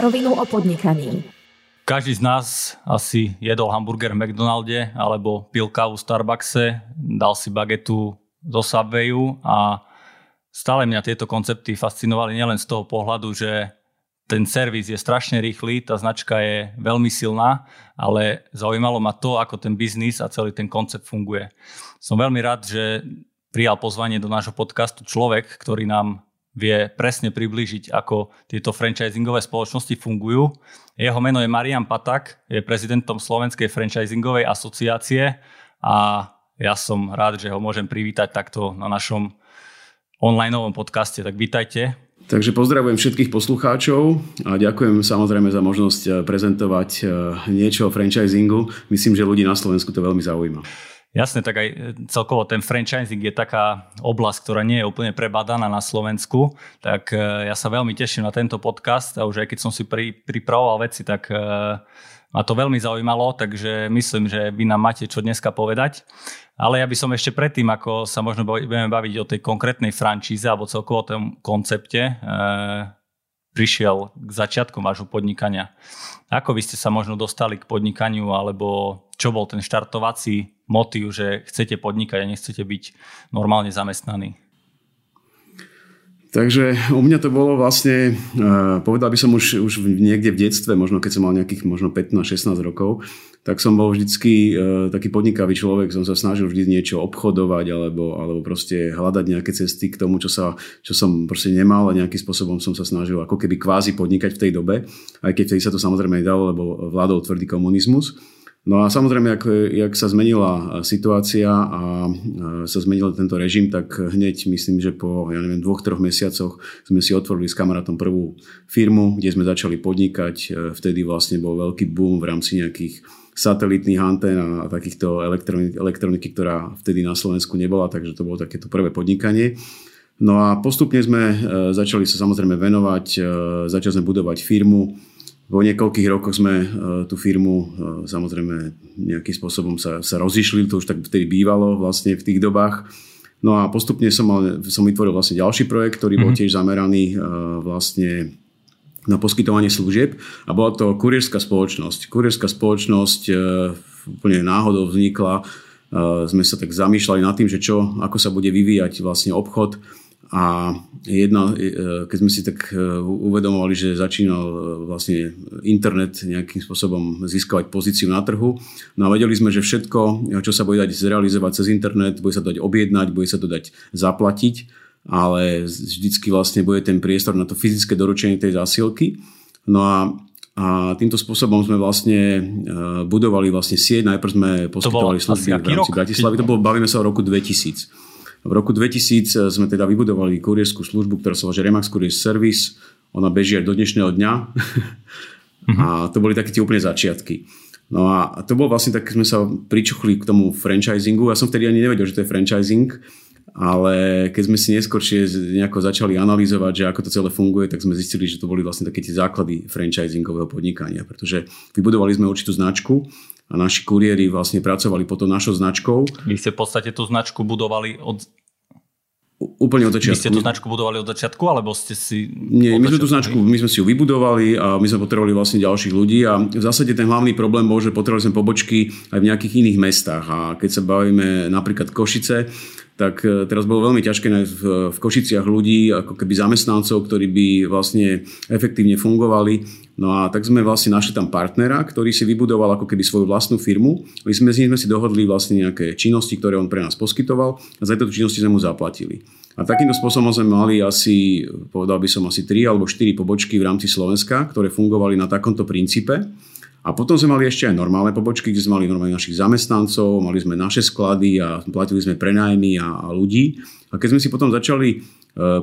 rovinu o podnikaní. Každý z nás asi jedol hamburger v McDonalde alebo pil kávu v Starbuckse, dal si bagetu zo Subwayu a stále mňa tieto koncepty fascinovali nielen z toho pohľadu, že ten servis je strašne rýchly, tá značka je veľmi silná, ale zaujímalo ma to, ako ten biznis a celý ten koncept funguje. Som veľmi rád, že prijal pozvanie do nášho podcastu človek, ktorý nám vie presne priblížiť, ako tieto franchisingové spoločnosti fungujú. Jeho meno je Marian Patak, je prezidentom Slovenskej franchisingovej asociácie a ja som rád, že ho môžem privítať takto na našom online podcaste. Tak vítajte. Takže pozdravujem všetkých poslucháčov a ďakujem samozrejme za možnosť prezentovať eh, niečo o franchisingu. Myslím, že ľudí na Slovensku to veľmi zaujíma. Jasne, tak aj e, celkovo ten franchising je taká oblasť, ktorá nie je úplne prebadaná na Slovensku, tak e, ja sa veľmi teším na tento podcast a už aj keď som si pri, pripravoval veci, tak e, ma to veľmi zaujímalo, takže myslím, že vy nám máte čo dneska povedať. Ale ja by som ešte predtým, ako sa možno budeme baviť o tej konkrétnej frančíze alebo celkovo tom koncepte, prišiel k začiatkom vášho podnikania. Ako vy ste sa možno dostali k podnikaniu, alebo čo bol ten štartovací motív, že chcete podnikať a nechcete byť normálne zamestnaní? Takže u mňa to bolo vlastne, eh, povedal by som už, už niekde v detstve, možno keď som mal nejakých možno 15-16 rokov, tak som bol vždycky uh, taký podnikavý človek, som sa snažil vždy niečo obchodovať alebo, alebo proste hľadať nejaké cesty k tomu, čo, sa, čo som proste nemal a nejakým spôsobom som sa snažil ako keby kvázi podnikať v tej dobe, aj keď vtedy sa to samozrejme nedalo, lebo vládol tvrdý komunizmus. No a samozrejme, ak, jak sa zmenila situácia a sa zmenil tento režim, tak hneď myslím, že po ja neviem, dvoch, troch mesiacoch sme si otvorili s kamarátom prvú firmu, kde sme začali podnikať. Vtedy vlastne bol veľký boom v rámci nejakých satelitných antén a takýchto elektroniky, elektroniky, ktorá vtedy na Slovensku nebola, takže to bolo takéto prvé podnikanie. No a postupne sme e, začali sa samozrejme venovať, e, začali sme budovať firmu, po niekoľkých rokoch sme e, tú firmu samozrejme nejakým spôsobom sa, sa rozišli, to už tak vtedy bývalo vlastne v tých dobách. No a postupne som, mal, som vytvoril vlastne ďalší projekt, ktorý bol mhm. tiež zameraný vlastne na poskytovanie služieb a bola to kurierská spoločnosť. Kurierská spoločnosť úplne náhodou vznikla, sme sa tak zamýšľali nad tým, že čo, ako sa bude vyvíjať vlastne obchod. A jedna, e, keď sme si tak e, uvedomovali, že začínal e, vlastne internet nejakým spôsobom získavať pozíciu na trhu, no a vedeli sme, že všetko, čo sa bude dať zrealizovať cez internet, bude sa dať objednať, bude sa to dať zaplatiť, ale vždycky vlastne bude ten priestor na to fyzické doručenie tej zásielky. No a a týmto spôsobom sme vlastne budovali vlastne sieť. Najprv sme poskytovali služby v rámci Bratislavy. To bolo, bavíme sa o roku 2000. V roku 2000 sme teda vybudovali kurierskú službu, ktorá sa volá Remax Courier Service. Ona beží aj do dnešného dňa. Uh-huh. A to boli také tie úplne začiatky. No a to bolo vlastne tak, sme sa pričuchli k tomu franchisingu. Ja som vtedy ani nevedel, že to je franchising, ale keď sme si neskôršie nejako začali analyzovať, že ako to celé funguje, tak sme zistili, že to boli vlastne také tie základy franchisingového podnikania, pretože vybudovali sme určitú značku a naši kuriéri vlastne pracovali pod našou značkou. Vy ste v podstate tú značku budovali od Úplne od začiatku. Vy ste tú značku budovali od začiatku, alebo ste si... Nie, my sme tú značku, my sme si ju vybudovali a my sme potrebovali vlastne ďalších ľudí a v zásade ten hlavný problém bol, že potrebovali sme pobočky aj v nejakých iných mestách a keď sa bavíme napríklad Košice, tak e, teraz bolo veľmi ťažké nájsť v, v Košiciach ľudí, ako keby zamestnancov, ktorí by vlastne efektívne fungovali. No a tak sme vlastne našli tam partnera, ktorý si vybudoval ako keby svoju vlastnú firmu. My sme s ním si dohodli vlastne nejaké činnosti, ktoré on pre nás poskytoval a za tieto činnosti sme mu zaplatili. A takýmto spôsobom sme mali asi, povedal by som asi 3 alebo 4 pobočky v rámci Slovenska, ktoré fungovali na takomto princípe. A potom sme mali ešte aj normálne pobočky, kde sme mali normálne našich zamestnancov, mali sme naše sklady a platili sme prenájmy a, a ľudí. A keď sme si potom začali e,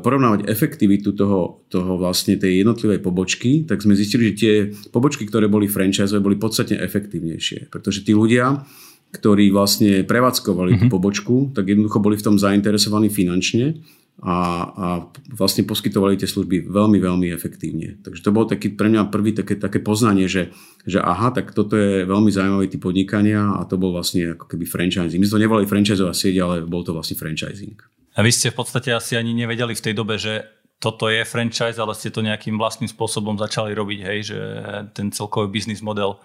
porovnávať efektivitu toho, toho vlastne tej jednotlivej pobočky, tak sme zistili, že tie pobočky, ktoré boli franchise, boli podstatne efektívnejšie. Pretože tí ľudia, ktorí vlastne prevádzkovali mm-hmm. tú mhm. pobočku, tak jednoducho boli v tom zainteresovaní finančne a, a vlastne poskytovali tie služby veľmi, veľmi efektívne. Takže to bol taký pre mňa prvý také, také poznanie, že, že aha, tak toto je veľmi zaujímavý typ podnikania a to bol vlastne ako keby franchising. My sme to nevolali franchisová sieť, ale bol to vlastne franchising. A vy ste v podstate asi ani nevedeli v tej dobe, že toto je franchise, ale ste to nejakým vlastným spôsobom začali robiť, hej, že ten celkový biznis model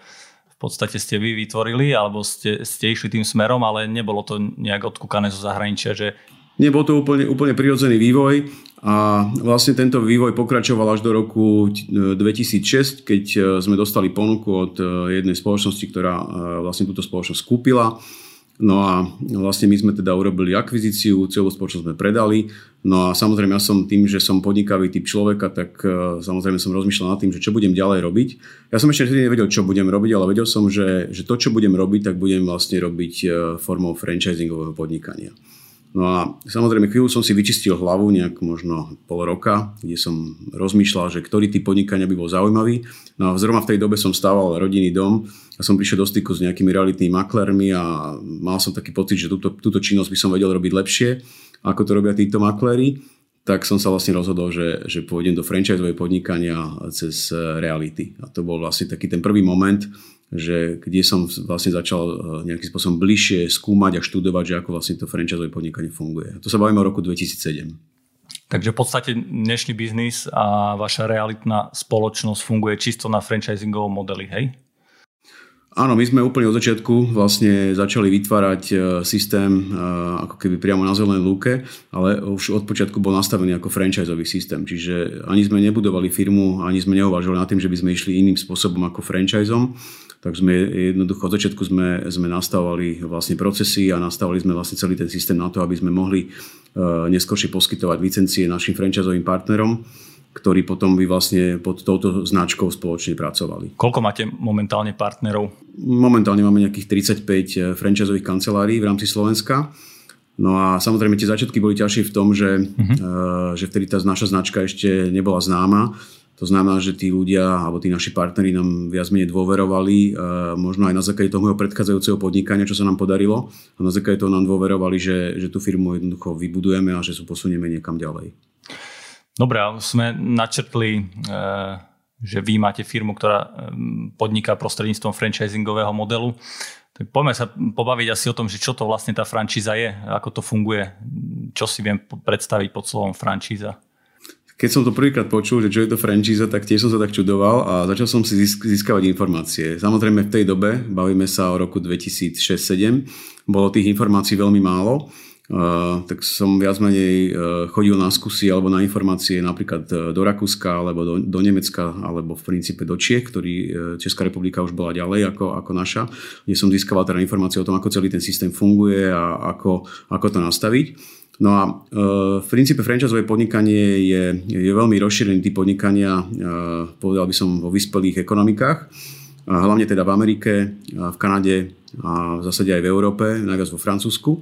v podstate ste vy vytvorili, alebo ste, ste išli tým smerom, ale nebolo to nejak odkúkané zo zahraničia, že Nebol to úplne, úplne prirodzený vývoj a vlastne tento vývoj pokračoval až do roku 2006, keď e, sme dostali ponuku od e, jednej spoločnosti, ktorá e, vlastne túto spoločnosť kúpila. No a vlastne my sme teda urobili akvizíciu, celú spoločnosť sme predali. No a samozrejme ja som tým, že som podnikavý typ človeka, tak samozrejme som rozmýšľal nad tým, že čo budem ďalej robiť. Ja som ešte vtedy nevedel, čo budem robiť, ale vedel som, že, že to, čo budem robiť, tak budem vlastne robiť formou franchisingového podnikania. No a samozrejme chvíľu som si vyčistil hlavu, nejak možno pol roka, kde som rozmýšľal, že ktorý typ podnikania by bol zaujímavý. No a zrovna v tej dobe som stával rodinný dom a som prišiel do styku s nejakými realitnými maklermi a mal som taký pocit, že túto, túto činnosť by som vedel robiť lepšie, ako to robia títo makléri tak som sa vlastne rozhodol, že, že pôjdem do franchiseovej podnikania cez reality. A to bol vlastne taký ten prvý moment, že kde som vlastne začal eh, nejakým spôsobom bližšie skúmať a študovať, že ako vlastne to franchiseové podnikanie funguje. To sa bavíme o roku 2007. Takže v podstate dnešný biznis a vaša realitná spoločnosť funguje čisto na franchisingovom modeli, hej? Áno, my sme úplne od začiatku vlastne začali vytvárať e, systém e, ako keby priamo na zelenej lúke, ale už od počiatku bol nastavený ako franchiseový systém. Čiže ani sme nebudovali firmu, ani sme neuvažovali nad tým, že by sme išli iným spôsobom ako franchiseom. Tak sme jednoducho od začiatku sme, sme nastavovali vlastne procesy a nastavovali sme vlastne celý ten systém na to, aby sme mohli e, neskôršie poskytovať licencie našim franchiseovým partnerom ktorí potom by vlastne pod touto značkou spoločne pracovali. Koľko máte momentálne partnerov? Momentálne máme nejakých 35 eh, franchiseových kancelárií v rámci Slovenska. No a samozrejme tie začiatky boli ťažšie v tom, že, uh-huh. že vtedy tá naša značka ešte nebola známa. To znamená, že tí ľudia alebo tí naši partneri nám viac menej dôverovali, eh, možno aj na základe toho predchádzajúceho podnikania, čo sa nám podarilo. A na základe toho nám dôverovali, že, že tú firmu jednoducho vybudujeme a že sa posunieme niekam ďalej. Dobre, sme načrtli, e, že vy máte firmu, ktorá e, podniká prostredníctvom franchisingového modelu. Poďme sa pobaviť asi o tom, že čo to vlastne tá frančíza je, ako to funguje, čo si viem predstaviť pod slovom frančíza. Keď som to prvýkrát počul, že čo je to frančíza, tak tiež som sa tak čudoval a začal som si získavať informácie. Samozrejme v tej dobe, bavíme sa o roku 2006-2007, bolo tých informácií veľmi málo tak som viac menej e, chodil na skúsi alebo na informácie napríklad e, do Rakúska alebo do, do Nemecka alebo v princípe do Čiech, ktorý e, Česká republika už bola ďalej ako, ako naša, kde som získaval teda informácie o tom, ako celý ten systém funguje a ako, ako to nastaviť. No a v princípe franchiseové podnikanie je, je veľmi rozšírený typ podnikania, povedal by som, vo vyspelých ekonomikách, hlavne teda v Amerike, v Kanade a v zásade aj v Európe, najviac vo Francúzsku.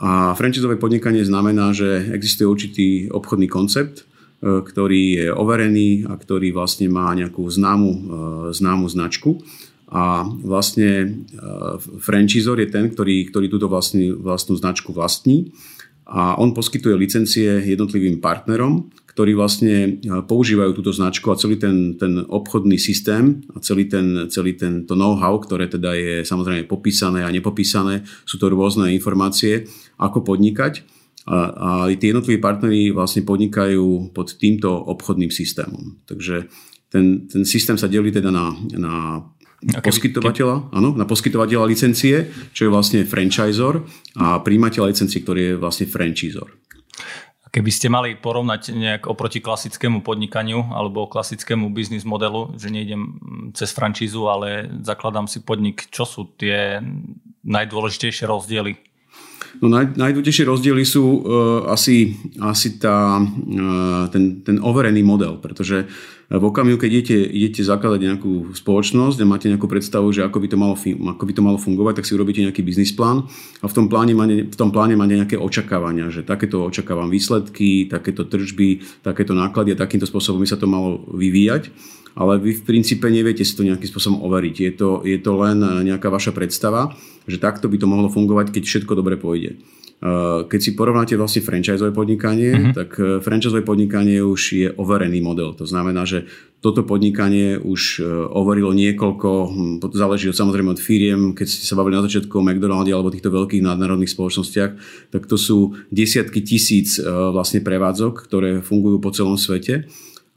A franchiseové podnikanie znamená, že existuje určitý obchodný koncept, e, ktorý je overený a ktorý vlastne má nejakú známu, e, známu značku. A vlastne e, franchisor je ten, ktorý, ktorý túto vlastný, vlastnú značku vlastní a on poskytuje licencie jednotlivým partnerom, ktorí vlastne e, používajú túto značku a celý ten, ten obchodný systém a celý, ten, celý tento know-how, ktoré teda je samozrejme popísané a nepopísané, sú to rôzne informácie, ako podnikať. A, a tí jednotliví partneri vlastne podnikajú pod týmto obchodným systémom. Takže ten, ten systém sa delí teda na, na poskytovateľa, áno, na poskytovateľa licencie, čo je vlastne franchisor a príjimateľa licencie, ktorý je vlastne franchisor. Keby ste mali porovnať nejak oproti klasickému podnikaniu alebo klasickému biznis modelu, že nejdem cez francízu, ale zakladám si podnik, čo sú tie najdôležitejšie rozdiely? No naj, najdôležitejšie rozdiely sú uh, asi, asi tá, uh, ten, ten overený model, pretože v okamihu, keď idete, idete zakladať nejakú spoločnosť a máte nejakú predstavu, že ako by to malo, ako by to malo fungovať, tak si urobíte nejaký biznis plán a v tom pláne, máte, v tom pláne máte nejaké očakávania, že takéto očakávam výsledky, takéto tržby, takéto náklady a takýmto spôsobom by sa to malo vyvíjať ale vy v princípe neviete si to nejakým spôsobom overiť. Je to, je to len nejaká vaša predstava, že takto by to mohlo fungovať, keď všetko dobre pôjde. Eh, keď si porovnáte vlastne franchiseové podnikanie, uh-huh. tak eh, franchiseové podnikanie už je overený model. To znamená, že toto podnikanie už overilo niekoľko, hm, záleží od, samozrejme od firiem, keď ste sa bavili na začiatku o McDonalde alebo týchto veľkých nadnárodných spoločnostiach, tak to sú desiatky tisíc vlastne prevádzok, ktoré fungujú po celom svete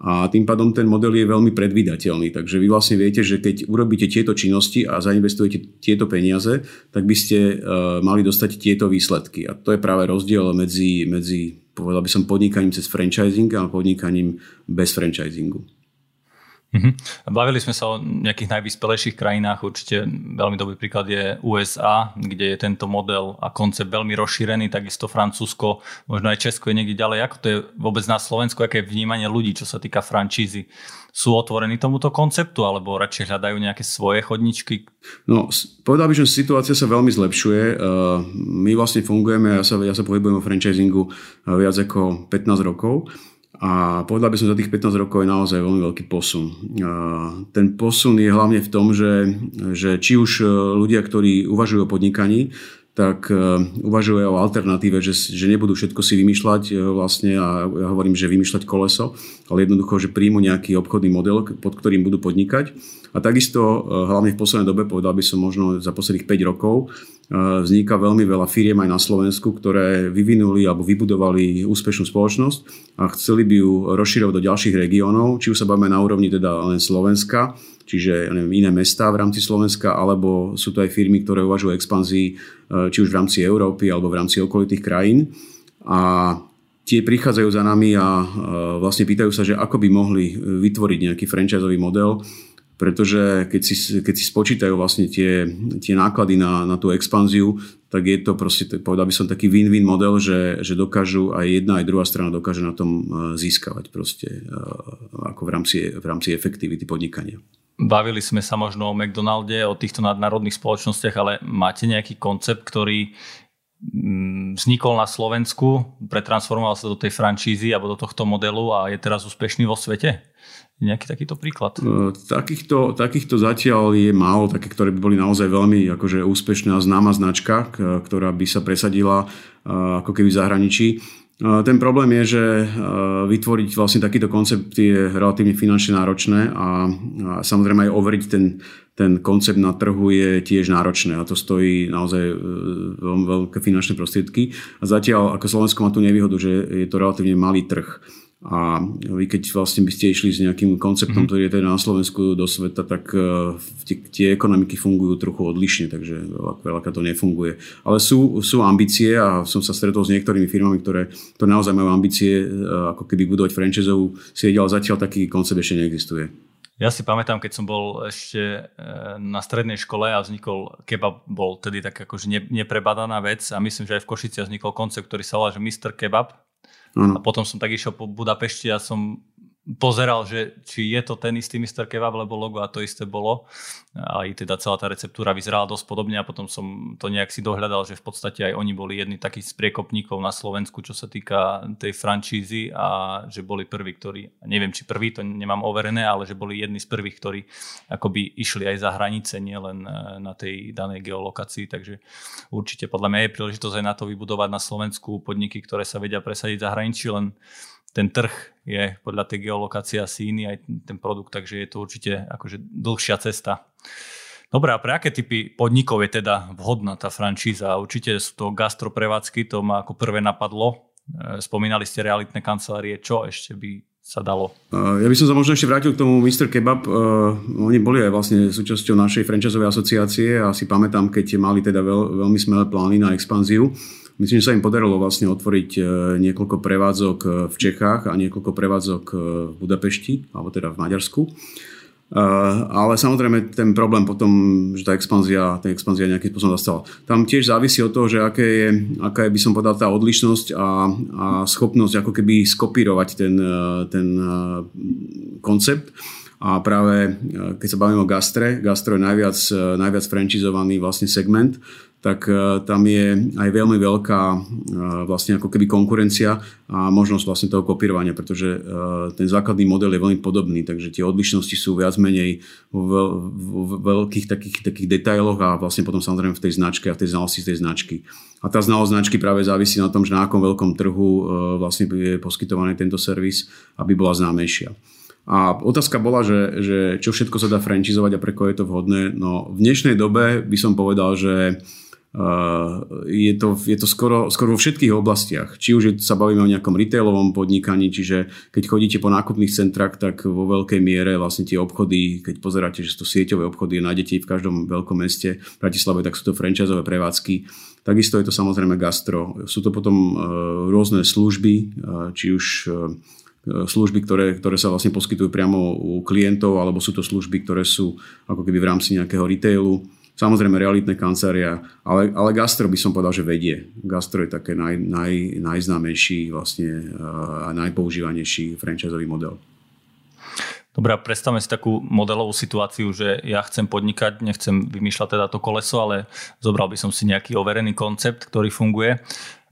a tým pádom ten model je veľmi predvydateľný. Takže vy vlastne viete, že keď urobíte tieto činnosti a zainvestujete tieto peniaze, tak by ste uh, mali dostať tieto výsledky. A to je práve rozdiel medzi, medzi povedal by som, podnikaním cez franchising a podnikaním bez franchisingu. Mm-hmm. Bavili sme sa o nejakých najvyspelejších krajinách, určite veľmi dobrý príklad je USA, kde je tento model a koncept veľmi rozšírený, takisto Francúzsko, možno aj Česko je niekde ďalej. Ako to je vôbec na Slovensku, aké je vnímanie ľudí, čo sa týka francízy? Sú otvorení tomuto konceptu, alebo radšej hľadajú nejaké svoje chodničky? No, povedal by, že situácia sa veľmi zlepšuje. My vlastne fungujeme, ja sa, ja sa pohybujem o franchisingu viac ako 15 rokov a povedal by som, že za tých 15 rokov je naozaj veľmi veľký posun. Ten posun je hlavne v tom, že, že či už e, ľudia, ktorí uvažujú o podnikaní, tak e, uvažujú o alternatíve, že, že nebudú všetko si vymýšľať e, vlastne a ja hovorím, že vymýšľať koleso, ale jednoducho, že príjmu nejaký obchodný model, pod ktorým budú podnikať. A takisto, hlavne v poslednej dobe, povedal by som možno za posledných 5 rokov, vzniká veľmi veľa firiem aj na Slovensku, ktoré vyvinuli alebo vybudovali úspešnú spoločnosť a chceli by ju rozširovať do ďalších regiónov, či už sa bavíme na úrovni teda len Slovenska, čiže neviem, iné mestá v rámci Slovenska, alebo sú to aj firmy, ktoré uvažujú o expanzii e, či už v rámci Európy alebo v rámci okolitých krajín. A tie prichádzajú za nami a e, vlastne pýtajú sa, že ako by mohli vytvoriť nejaký franchiseový model, pretože keď si, keď si spočítajú vlastne tie, tie náklady na, na tú expanziu, tak je to proste, povedal by som, taký win-win model, že, že dokážu aj jedna, aj druhá strana dokáže na tom e, získavať proste e, ako v rámci, v rámci efektivity podnikania. Bavili sme sa možno o McDonalde, o týchto nadnárodných spoločnostiach, ale máte nejaký koncept, ktorý vznikol na Slovensku, pretransformoval sa do tej francízy alebo do tohto modelu a je teraz úspešný vo svete? nejaký takýto príklad? E, takýchto, takýchto zatiaľ je málo, také, ktoré by boli naozaj veľmi akože úspešná známa značka, ktorá by sa presadila e, ako keby v zahraničí. E, ten problém je, že vytvoriť vlastne takýto koncept je relatívne finančne náročné a, samozrejme aj overiť ten, ten koncept na trhu je tiež náročné a to stojí naozaj veľmi veľké finančné prostriedky. A zatiaľ ako Slovensko má tú nevýhodu, že je to relatívne malý trh. A vy keď vlastne by ste išli s nejakým konceptom, mm-hmm. ktorý je teda na Slovensku do sveta, tak uh, tie, tie ekonomiky fungujú trochu odlišne, takže veľa, to nefunguje. Ale sú, sú ambície a som sa stretol s niektorými firmami, ktoré, ktoré naozaj majú ambície uh, ako keby budovať franchiseovú sieť, ale zatiaľ taký koncept ešte neexistuje. Ja si pamätám, keď som bol ešte e, na strednej škole a vznikol kebab, bol tedy tak akože neprebadaná vec a myslím, že aj v Košici vznikol koncept, ktorý sa volá, že Mr. Kebab Ano. A potom som tak išiel po Budapešti a som pozeral, že či je to ten istý Mr. Kebab, lebo logo a to isté bolo. Aj teda celá tá receptúra vyzerala dosť podobne a potom som to nejak si dohľadal, že v podstate aj oni boli jedni takých z priekopníkov na Slovensku, čo sa týka tej francízy a že boli prví, ktorí, neviem či prví, to nemám overené, ale že boli jedni z prvých, ktorí akoby išli aj za hranice, nielen e, na tej danej geolokácii, takže určite podľa mňa je príležitosť aj na to vybudovať na Slovensku podniky, ktoré sa vedia presadiť za hraničí, len ten trh je podľa tej geolokácie asi iný, aj ten produkt, takže je to určite akože dlhšia cesta. Dobre, a pre aké typy podnikov je teda vhodná tá franšíza? Určite sú to gastroprevádzky, to ma ako prvé napadlo. E, spomínali ste realitné kancelárie, čo ešte by sa dalo? Ja by som sa možno ešte vrátil k tomu Mr. Kebab. Uh, oni boli aj vlastne súčasťou našej franchiseovej asociácie a si pamätám, keď mali teda veľ, veľmi smelé plány na expanziu. Myslím, že sa im podarilo vlastne otvoriť e, niekoľko prevádzok e, v Čechách a niekoľko prevádzok e, v Budapešti, alebo teda v Maďarsku. Ale samozrejme ten problém potom, že tá expanzia, tá expanzia nejakým spôsobom zastala. Tam tiež závisí od toho, že aké je, aká je, by som povedal, tá odlišnosť a, a schopnosť ako keby skopírovať ten, ten koncept. A práve keď sa bavíme o gastre, gastro je najviac, najviac franchisovaný vlastne segment, tak e, tam je aj veľmi veľká e, vlastne ako keby konkurencia a možnosť vlastne toho kopírovania, pretože e, ten základný model je veľmi podobný, takže tie odlišnosti sú viac menej v veľkých takých, takých detailoch a vlastne potom samozrejme v tej značke a v tej znalosti tej značky. A tá znalosť značky práve závisí na tom, že na akom veľkom trhu vlastne je poskytovaný tento servis, aby bola známejšia. A otázka bola, že, že čo všetko sa dá franchisovať a pre koho je to vhodné. No v dnešnej dobe by som povedal, že je to, je to skoro, skoro vo všetkých oblastiach. Či už sa bavíme o nejakom retailovom podnikaní, čiže keď chodíte po nákupných centrách, tak vo veľkej miere vlastne tie obchody, keď pozeráte, že sú to sieťové obchody, nájdete v každom veľkom meste, v Bratislave, tak sú to franchiseové prevádzky. Takisto je to samozrejme gastro. Sú to potom e, rôzne služby, e, či už e, služby, ktoré, ktoré sa vlastne poskytujú priamo u klientov, alebo sú to služby, ktoré sú ako keby v rámci nejakého retailu Samozrejme realitné kancelária, ale, ale gastro by som povedal, že vedie. Gastro je také naj, naj, najznámejší vlastne a najpoužívanejší franchiseový model. Dobre, predstavme si takú modelovú situáciu, že ja chcem podnikať, nechcem vymýšľať teda to koleso, ale zobral by som si nejaký overený koncept, ktorý funguje.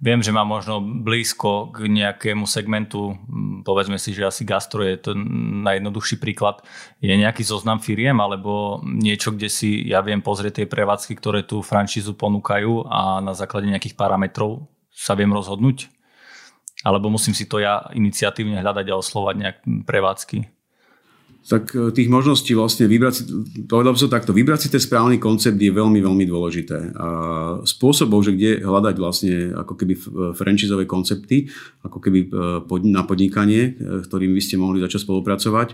Viem, že má možno blízko k nejakému segmentu, povedzme si, že asi gastro je to najjednoduchší príklad. Je nejaký zoznam firiem alebo niečo, kde si ja viem pozrieť tie prevádzky, ktoré tú franšízu ponúkajú a na základe nejakých parametrov sa viem rozhodnúť? Alebo musím si to ja iniciatívne hľadať a oslovať nejak prevádzky? Tak e, tých možností vlastne vybrať si, povedal som takto, vybrať si ten správny koncept je veľmi, veľmi dôležité. A spôsobov, že kde hľadať vlastne ako keby franchízové koncepty, ako keby e, na podnikanie, e, ktorým by ste mohli začať spolupracovať,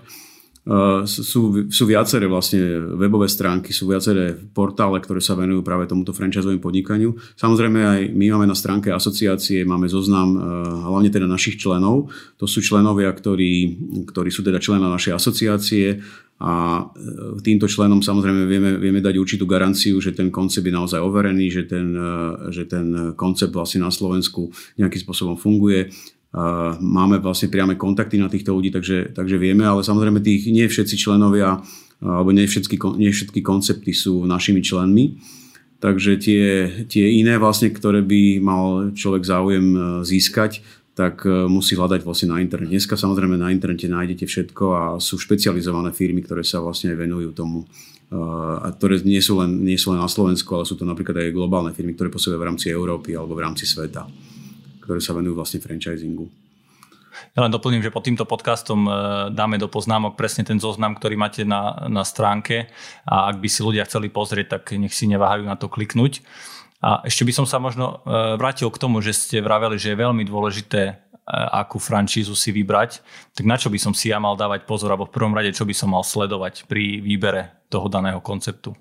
sú, sú viaceré vlastne webové stránky, sú viaceré portále, ktoré sa venujú práve tomuto franchisovému podnikaniu. Samozrejme aj my máme na stránke asociácie, máme zoznam hlavne teda našich členov. To sú členovia, ktorí, ktorí sú teda členom našej asociácie a týmto členom samozrejme vieme, vieme dať určitú garanciu, že ten koncept je naozaj overený, že ten, že ten koncept vlastne na Slovensku nejakým spôsobom funguje máme vlastne priame kontakty na týchto ľudí, takže, takže vieme, ale samozrejme tých nie všetci členovia alebo nie všetky, nie všetky koncepty sú našimi členmi. Takže tie, tie iné vlastne, ktoré by mal človek záujem e, získať, tak e, musí hľadať vlastne na internete. Dneska samozrejme na internete nájdete všetko a sú špecializované firmy, ktoré sa vlastne venujú tomu e, a ktoré nie sú, len, nie sú len na Slovensku, ale sú to napríklad aj globálne firmy, ktoré pôsobia v rámci Európy alebo v rámci sveta ktoré sa venujú vlastne franchisingu. Ja len doplním, že pod týmto podcastom e, dáme do poznámok presne ten zoznam, ktorý máte na, na stránke a ak by si ľudia chceli pozrieť, tak nech si neváhajú na to kliknúť. A ešte by som sa možno e, vrátil k tomu, že ste vraveli, že je veľmi dôležité, e, akú francízu si vybrať. Tak na čo by som si ja mal dávať pozor, alebo v prvom rade, čo by som mal sledovať pri výbere toho daného konceptu?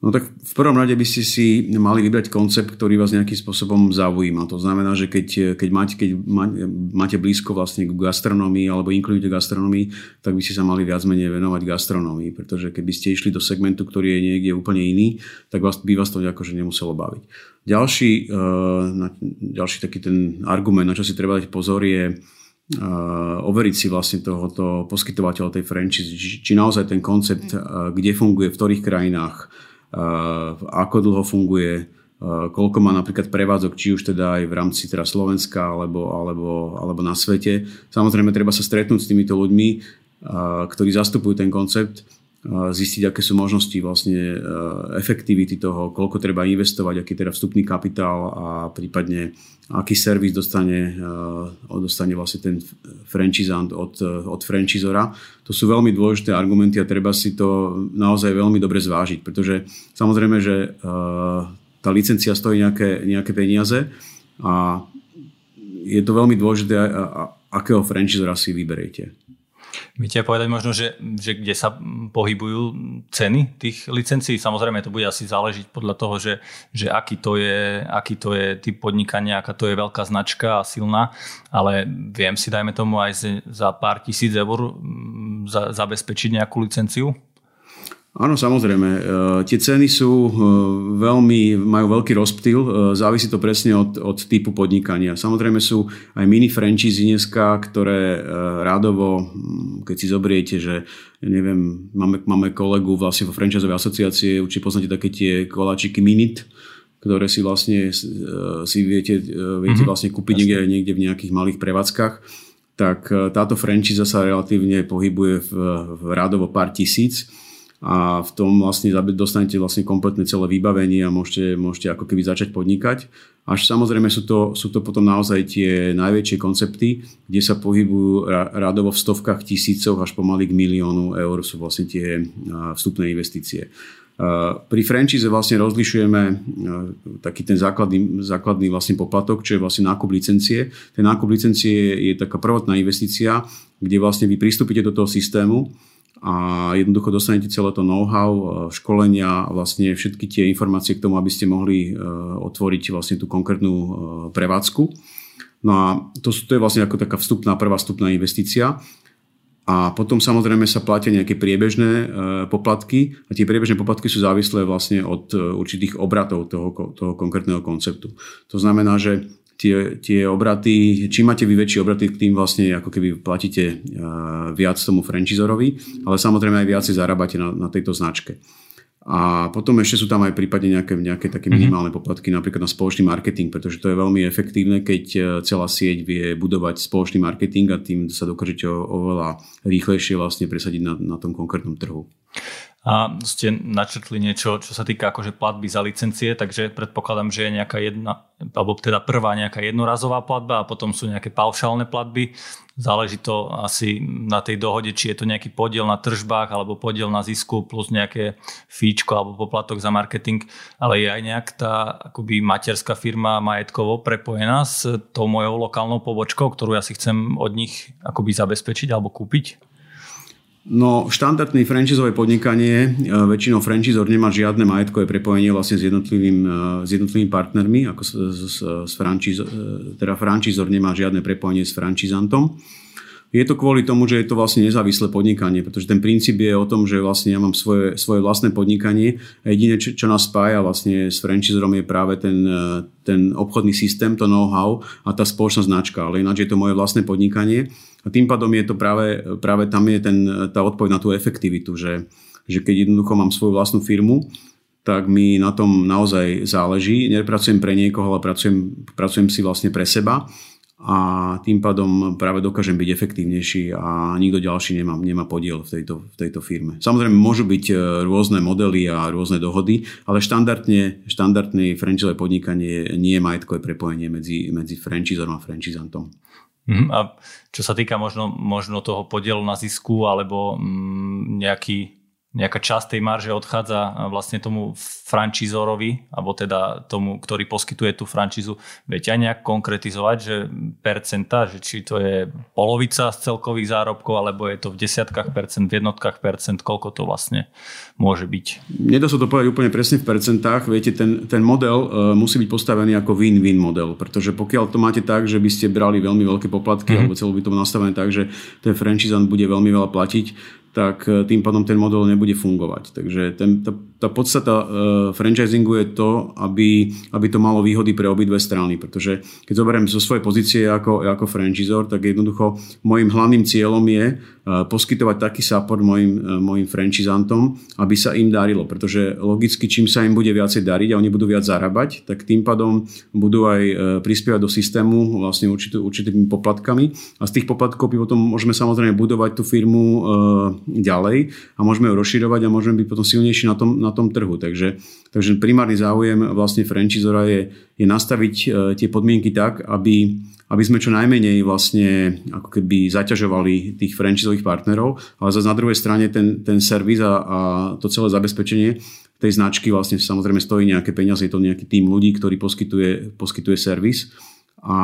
No tak v prvom rade by ste si mali vybrať koncept, ktorý vás nejakým spôsobom zaujíma. To znamená, že keď, keď, máte, keď máte blízko vlastne k gastronomii alebo inkludujete gastronomii, tak by ste sa mali viac menej venovať gastronomii, pretože keby ste išli do segmentu, ktorý je niekde úplne iný, tak vás, by vás to akože nemuselo baviť. Ďalší, uh, ďalší taký ten argument, na čo si treba dať pozor je, overiť si vlastne tohoto poskytovateľa tej franchise, či, či naozaj ten koncept, uh, kde funguje, v ktorých krajinách, ako dlho funguje, koľko má napríklad prevádzok, či už teda aj v rámci teda Slovenska alebo, alebo, alebo na svete. Samozrejme, treba sa stretnúť s týmito ľuďmi, ktorí zastupujú ten koncept, zistiť, aké sú možnosti vlastne efektivity toho, koľko treba investovať, aký teda vstupný kapitál a prípadne aký servis dostane, dostane vlastne ten franchisant od, od franchisora. To sú veľmi dôležité argumenty a treba si to naozaj veľmi dobre zvážiť, pretože samozrejme, že tá licencia stojí nejaké, nejaké peniaze a je to veľmi dôležité, akého franchisora si vyberiete. Viete povedať možno, že, že kde sa pohybujú ceny tých licencií? Samozrejme, to bude asi záležiť podľa toho, že, že aký, to je, aký to je typ podnikania, aká to je veľká značka a silná, ale viem si, dajme tomu, aj za pár tisíc eur za, zabezpečiť nejakú licenciu? Áno, samozrejme. E, tie ceny sú e, veľmi, majú veľký rozptyl, e, závisí to presne od, od typu podnikania. Samozrejme sú aj mini franchise dneska, ktoré rádovo, keď si zobriete, že neviem, máme, máme kolegu vlastne vo franchisovej asociácie, určite poznáte také tie koláčiky Minit, ktoré si vlastne si viete, viete mm-hmm. vlastne kúpiť niekde, niekde v nejakých malých prevádzkach tak táto franchise sa relatívne pohybuje v, v rádovo pár tisíc a v tom vlastne dostanete vlastne kompletné celé vybavenie a môžete, môžete ako keby začať podnikať. Až samozrejme sú to, sú to potom naozaj tie najväčšie koncepty, kde sa pohybujú radovo v stovkách tisícoch až pomaly k miliónu eur sú vlastne tie vstupné investície. Pri franchise vlastne rozlišujeme taký ten základný, základný vlastne poplatok, čo je vlastne nákup licencie. Ten nákup licencie je taká prvotná investícia, kde vlastne vy pristúpite do toho systému a jednoducho dostanete celé to know-how, e, školenia a vlastne všetky tie informácie k tomu, aby ste mohli e, otvoriť vlastne tú konkrétnu e, prevádzku. No a to, to je vlastne ako taká vstupná, prvá vstupná investícia. A potom samozrejme sa platia nejaké priebežné poplatky a tie priebežné poplatky sú závislé vlastne od určitých obratov toho, toho konkrétneho konceptu. To znamená, že tie, tie obraty, čím máte vy väčšie obraty, tým vlastne ako keby platíte viac tomu franchisorovi, ale samozrejme aj viacej zarábate na, na tejto značke. A potom ešte sú tam aj prípadne nejaké, nejaké také mhm. minimálne poplatky, napríklad na spoločný marketing, pretože to je veľmi efektívne, keď e, celá sieť vie budovať spoločný marketing a tým sa dokážete oveľa rýchlejšie vlastne presadiť na, na tom konkrétnom trhu a ste načrtli niečo, čo sa týka akože platby za licencie, takže predpokladám, že je nejaká jedna, alebo teda prvá nejaká jednorazová platba a potom sú nejaké paušálne platby. Záleží to asi na tej dohode, či je to nejaký podiel na tržbách alebo podiel na zisku plus nejaké fíčko alebo poplatok za marketing, ale je aj nejak tá akoby materská firma majetkovo prepojená s tou mojou lokálnou pobočkou, ktorú ja si chcem od nich akoby zabezpečiť alebo kúpiť? No, štandardné franchisové podnikanie, e, väčšinou franchisor nemá žiadne majetkové prepojenie vlastne s jednotlivým, e, s jednotlivými partnermi, ako s, s, s franchise, teda franchisor nemá žiadne prepojenie s franchisantom. Je to kvôli tomu, že je to vlastne nezávislé podnikanie, pretože ten princíp je o tom, že vlastne ja mám svoje, svoje vlastné podnikanie a jediné, čo, čo nás spája vlastne s franchiserom je práve ten, e, ten obchodný systém, to know-how a tá spoločná značka, ale ináč je to moje vlastné podnikanie tým pádom je to práve, práve tam je ten, tá odpoveď na tú efektivitu, že, že keď jednoducho mám svoju vlastnú firmu, tak mi na tom naozaj záleží. Nepracujem pre niekoho, ale pracujem, pracujem si vlastne pre seba a tým pádom práve dokážem byť efektívnejší a nikto ďalší nemá, nemá podiel v tejto, v tejto firme. Samozrejme môžu byť e, rôzne modely a rôzne dohody, ale štandardne, štandardné franchise podnikanie nie je majetkové prepojenie medzi, medzi franchiserom a franchisantom. Mm, a čo sa týka možno, možno toho podielu na zisku alebo mm, nejaký nejaká časť tej marže odchádza vlastne tomu francízorovi, alebo teda tomu, ktorý poskytuje tú francízu. Viete aj nejak konkretizovať, že percenta, že či to je polovica z celkových zárobkov, alebo je to v desiatkách percent, v jednotkách percent, koľko to vlastne môže byť? Nedá sa to povedať úplne presne v percentách. Viete, ten, ten model uh, musí byť postavený ako win-win model, pretože pokiaľ to máte tak, že by ste brali veľmi veľké poplatky, mm-hmm. alebo celú by to nastavené tak, že ten franchisant bude veľmi veľa platiť, tak e, tým pádom ten model nebude fungovať. Takže ten, tá, tá podstata uh, franchisingu je to, aby, aby to malo výhody pre obidve strany, pretože keď zoberiem zo svojej pozície ako, ako franchisor, tak jednoducho môjim hlavným cieľom je uh, poskytovať taký support mojim, uh, mojim franchisantom, aby sa im darilo, pretože logicky čím sa im bude viacej dariť a oni budú viac zarábať, tak tým pádom budú aj uh, prispievať do systému vlastne určitý, určitými poplatkami. A z tých poplatkov potom môžeme samozrejme budovať tú firmu uh, ďalej a môžeme ju rozširovať a môžeme byť potom silnejší na tom, na tom trhu. Takže, takže primárny záujem vlastne franchisora je, je nastaviť e, tie podmienky tak, aby, aby sme čo najmenej vlastne ako keby zaťažovali tých franchisových partnerov, ale zase na druhej strane ten, ten servis a, a to celé zabezpečenie tej značky vlastne samozrejme stojí nejaké peniaze, je to nejaký tým ľudí, ktorý poskytuje, poskytuje servis a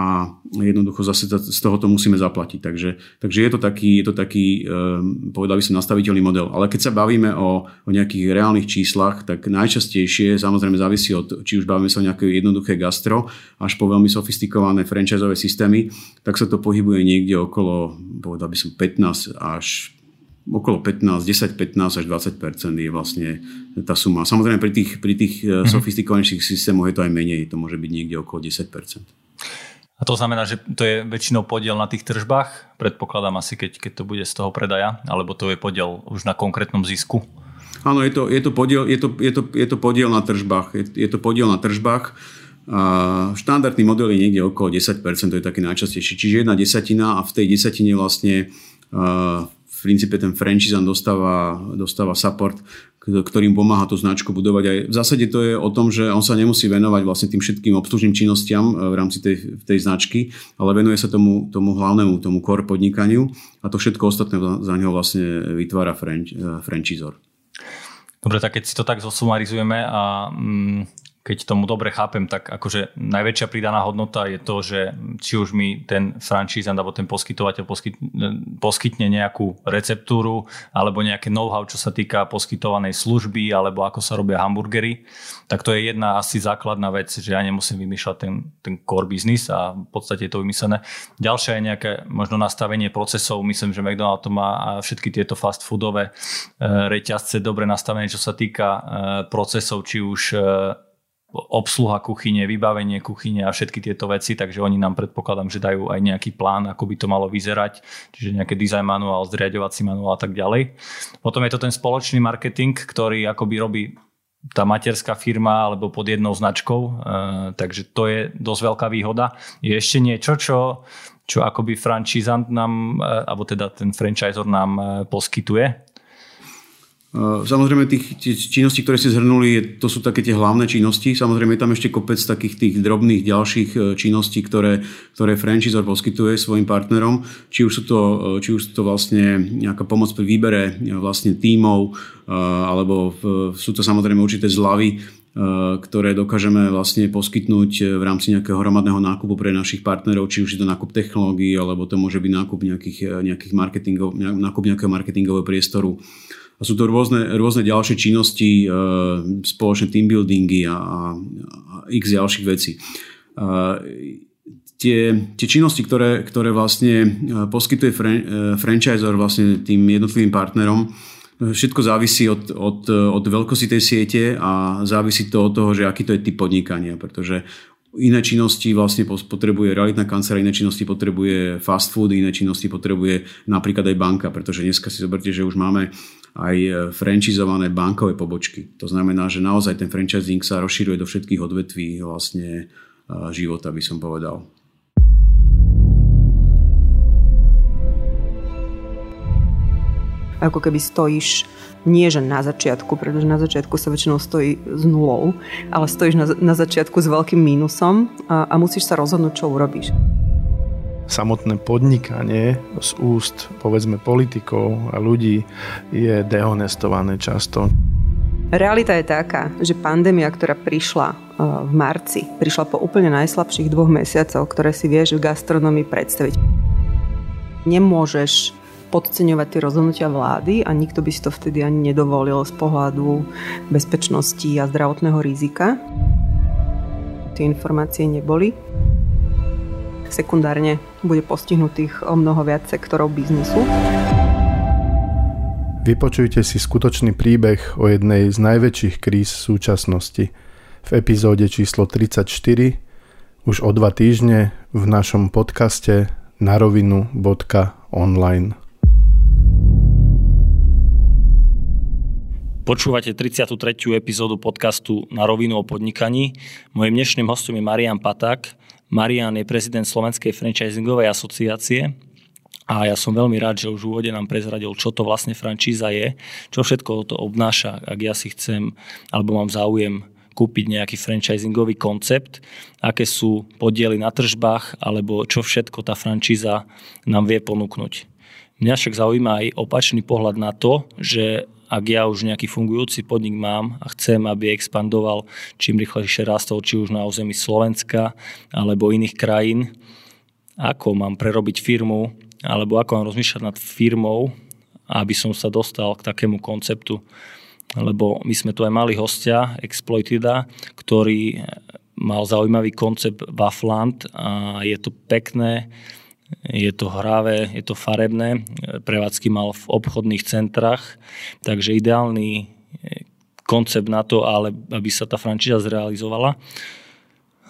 jednoducho zase z tohoto musíme zaplatiť. Takže, takže je to taký, je to taký um, povedal by som, nastaviteľný model. Ale keď sa bavíme o, o nejakých reálnych číslach, tak najčastejšie samozrejme závisí od, či už bavíme sa o nejaké jednoduché gastro, až po veľmi sofistikované franchiseové systémy, tak sa to pohybuje niekde okolo, povedal by som, 15 až okolo 15, 10, 15 až 20% je vlastne tá suma. Samozrejme pri tých, pri tých mm-hmm. sofistikovanejších systémoch je to aj menej, to môže byť niekde okolo 10 a to znamená, že to je väčšinou podiel na tých tržbách, predpokladám asi, keď, keď to bude z toho predaja, alebo to je podiel už na konkrétnom zisku? Áno, je to, je to, podiel, je to, je to, je to podiel na tržbách. Je, je to podiel na tržbách. A štandardný model je niekde okolo 10%, to je taký najčastejší. Čiže jedna desatina a v tej desatine vlastne princípe ten franchisant dostáva, dostáva support, ktorým pomáha tú značku budovať. Aj v zásade to je o tom, že on sa nemusí venovať vlastne tým všetkým obslužným činnostiam v rámci tej, tej značky, ale venuje sa tomu, tomu hlavnému, tomu core podnikaniu a to všetko ostatné za neho vlastne vytvára franch, franchisor. Dobre, tak keď si to tak zosumarizujeme a mm, keď tomu dobre chápem, tak akože najväčšia pridaná hodnota je to, že či už mi ten franchisant alebo ten poskytovateľ poskytne nejakú receptúru alebo nejaké know-how, čo sa týka poskytovanej služby alebo ako sa robia hamburgery, tak to je jedna asi základná vec, že ja nemusím vymýšľať ten, ten core business a v podstate je to vymyslené. Ďalšia je nejaké možno nastavenie procesov, myslím, že McDonald's to má všetky tieto fast foodové e, reťazce dobre nastavené, čo sa týka e, procesov, či už e, obsluha kuchyne, vybavenie kuchyne a všetky tieto veci, takže oni nám predpokladám, že dajú aj nejaký plán, ako by to malo vyzerať, čiže nejaké design manuál, zriadovací manuál a tak ďalej. Potom je to ten spoločný marketing, ktorý akoby robí tá materská firma alebo pod jednou značkou, e, takže to je dosť veľká výhoda. Je ešte niečo, čo, čo akoby franchisant nám, e, alebo teda ten franchisor nám e, poskytuje? Eh, samozrejme, tých, tie činnosti, ktoré ste zhrnuli, to sú také tie hlavné činnosti. Samozrejme, je tam ešte kopec takých tých drobných ďalších eh, činností, ktoré, ktoré franchisor poskytuje svojim partnerom. Či už sú to, eh, či už sú to vlastne nejaká pomoc pri výbere vlastne tímov, alebo sú to samozrejme určité zľavy, ktoré dokážeme vlastne poskytnúť v rámci nejakého hromadného nákupu pre našich partnerov, či už je to nákup technológií, alebo to môže byť nákup nejakých, nejakých marketingov, nákup nejakého marketingového priestoru a sú to rôzne, rôzne ďalšie činnosti, e, spoločné team buildingy a, a x ďalších vecí. A tie, tie činnosti, ktoré, ktoré vlastne e, poskytuje fran, e, franchisor vlastne tým jednotlivým partnerom, všetko závisí od, od, od veľkosti tej siete a závisí to od toho, že aký to je typ podnikania, pretože iné činnosti vlastne potrebuje realitná kancelária, iné činnosti potrebuje fast food, iné činnosti potrebuje napríklad aj banka, pretože dneska si zoberte, že už máme aj e, franchisované bankové pobočky. To znamená, že naozaj ten franchising sa rozširuje do všetkých odvetví vlastne e, života, by som povedal. Ako keby stojíš nie že na začiatku, pretože na začiatku sa väčšinou stojí s nulou, ale stojíš na, na začiatku s veľkým mínusom a, a musíš sa rozhodnúť, čo urobíš samotné podnikanie z úst povedzme politikov a ľudí je dehonestované často. Realita je taká, že pandémia, ktorá prišla e, v marci, prišla po úplne najslabších dvoch mesiacoch, ktoré si vieš v gastronomii predstaviť. Nemôžeš podceňovať tie rozhodnutia vlády a nikto by si to vtedy ani nedovolil z pohľadu bezpečnosti a zdravotného rizika. Tie informácie neboli sekundárne bude postihnutých o mnoho viac sektorov biznisu. Vypočujte si skutočný príbeh o jednej z najväčších kríz súčasnosti v epizóde číslo 34 už o dva týždne v našom podcaste narovinu.online. Počúvate 33. epizódu podcastu Na rovinu o podnikaní. Mojím dnešným hostom je Marian Paták, Marian je prezident Slovenskej franchisingovej asociácie a ja som veľmi rád, že už v úvode nám prezradil, čo to vlastne francíza je, čo všetko to obnáša, ak ja si chcem alebo mám záujem kúpiť nejaký franchisingový koncept, aké sú podiely na tržbách alebo čo všetko tá francíza nám vie ponúknuť. Mňa však zaujíma aj opačný pohľad na to, že ak ja už nejaký fungujúci podnik mám a chcem, aby expandoval čím rýchlejšie rastol, či už na území Slovenska alebo iných krajín, ako mám prerobiť firmu alebo ako mám rozmýšľať nad firmou, aby som sa dostal k takému konceptu. Lebo my sme tu aj mali hostia, Exploitida, ktorý mal zaujímavý koncept Waffland a je to pekné, je to hravé, je to farebné, prevádzky mal v obchodných centrách, takže ideálny e, koncept na to, ale aby sa tá frančíza zrealizovala.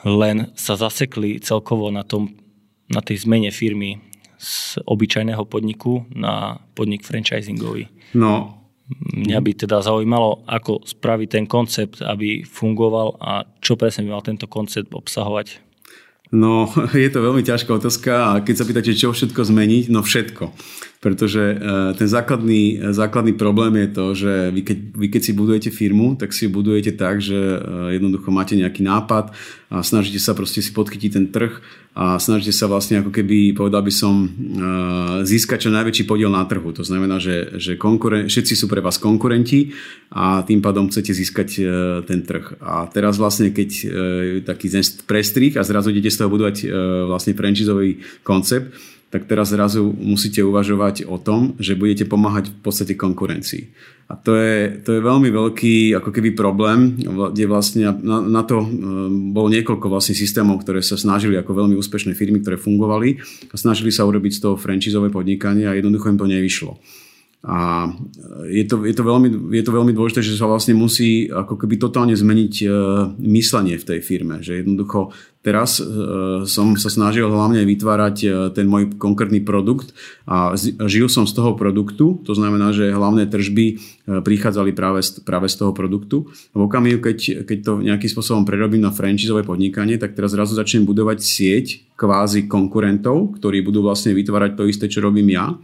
Len sa zasekli celkovo na, tom, na tej zmene firmy z obyčajného podniku na podnik franchisingový. No. Mňa by teda zaujímalo, ako spraviť ten koncept, aby fungoval a čo presne by mal tento koncept obsahovať. No, je to veľmi ťažká otázka a keď sa pýtate, čo všetko zmeniť, no všetko. Pretože ten základný, základný problém je to, že vy keď, vy keď si budujete firmu, tak si ju budujete tak, že jednoducho máte nejaký nápad a snažíte sa proste si podchytiť ten trh a snažíte sa vlastne ako keby, povedal by som, získať čo najväčší podiel na trhu. To znamená, že, že konkuren- všetci sú pre vás konkurenti a tým pádom chcete získať ten trh. A teraz vlastne, keď taký prestrih a zrazu idete z toho budovať vlastne franchisový koncept, tak teraz zrazu musíte uvažovať o tom, že budete pomáhať v podstate konkurencii. A to je, to je veľmi veľký ako keby problém, kde vlastne na, na to e, bolo niekoľko vlastne systémov, ktoré sa snažili ako veľmi úspešné firmy, ktoré fungovali a snažili sa urobiť z toho franchisové podnikanie a jednoducho im to nevyšlo. A je to, je, to veľmi, je to veľmi dôležité, že sa vlastne musí ako keby totálne zmeniť e, myslenie v tej firme. Že jednoducho teraz e, som sa snažil hlavne vytvárať e, ten môj konkrétny produkt a žil som z toho produktu. To znamená, že hlavné tržby prichádzali práve z, práve z toho produktu. V okamihu, keď, keď to nejakým spôsobom prerobím na franchiseové podnikanie, tak teraz zrazu začnem budovať sieť kvázi konkurentov, ktorí budú vlastne vytvárať to isté, čo robím ja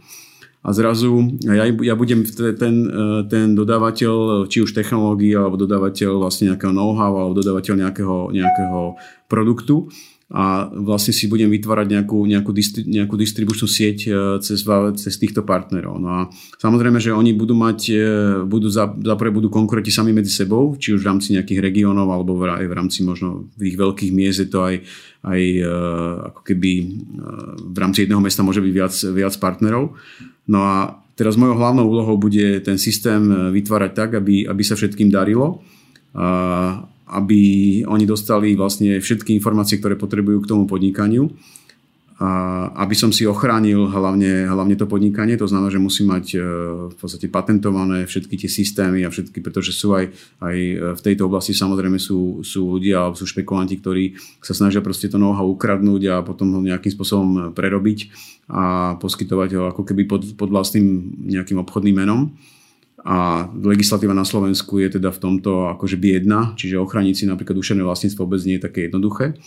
a zrazu ja, ja budem ten, e, ten dodávateľ či už technológií alebo dodávateľ vlastne nejakého know-how alebo dodávateľ nejakého, nejakého produktu a vlastne si budem vytvárať nejakú, nejakú, distri, nejakú distribučnú sieť e, cez, cez týchto partnerov. No a samozrejme, že oni budú mať, e, budú za, budú konkurenti sami medzi sebou, či už v rámci nejakých regiónov alebo aj v rámci možno ich veľkých miest je to aj, aj ako keby v rámci jedného mesta môže byť viac, viac partnerov. No a teraz mojou hlavnou úlohou bude ten systém e, vytvárať tak, aby, aby sa všetkým darilo, aby oni dostali vlastne všetky informácie, ktoré potrebujú k tomu podnikaniu aby som si ochránil hlavne, hlavne to podnikanie, to znamená, že musím mať e, v podstate patentované všetky tie systémy a všetky, pretože sú aj, aj v tejto oblasti samozrejme sú, sú ľudia alebo sú špekulanti, ktorí sa snažia proste to know-how ukradnúť a potom ho nejakým spôsobom prerobiť a poskytovať ho ako keby pod, pod vlastným nejakým obchodným menom. A legislatíva na Slovensku je teda v tomto akože biedna, čiže ochraniť si napríklad duševné vlastníctvo vôbec nie je také jednoduché.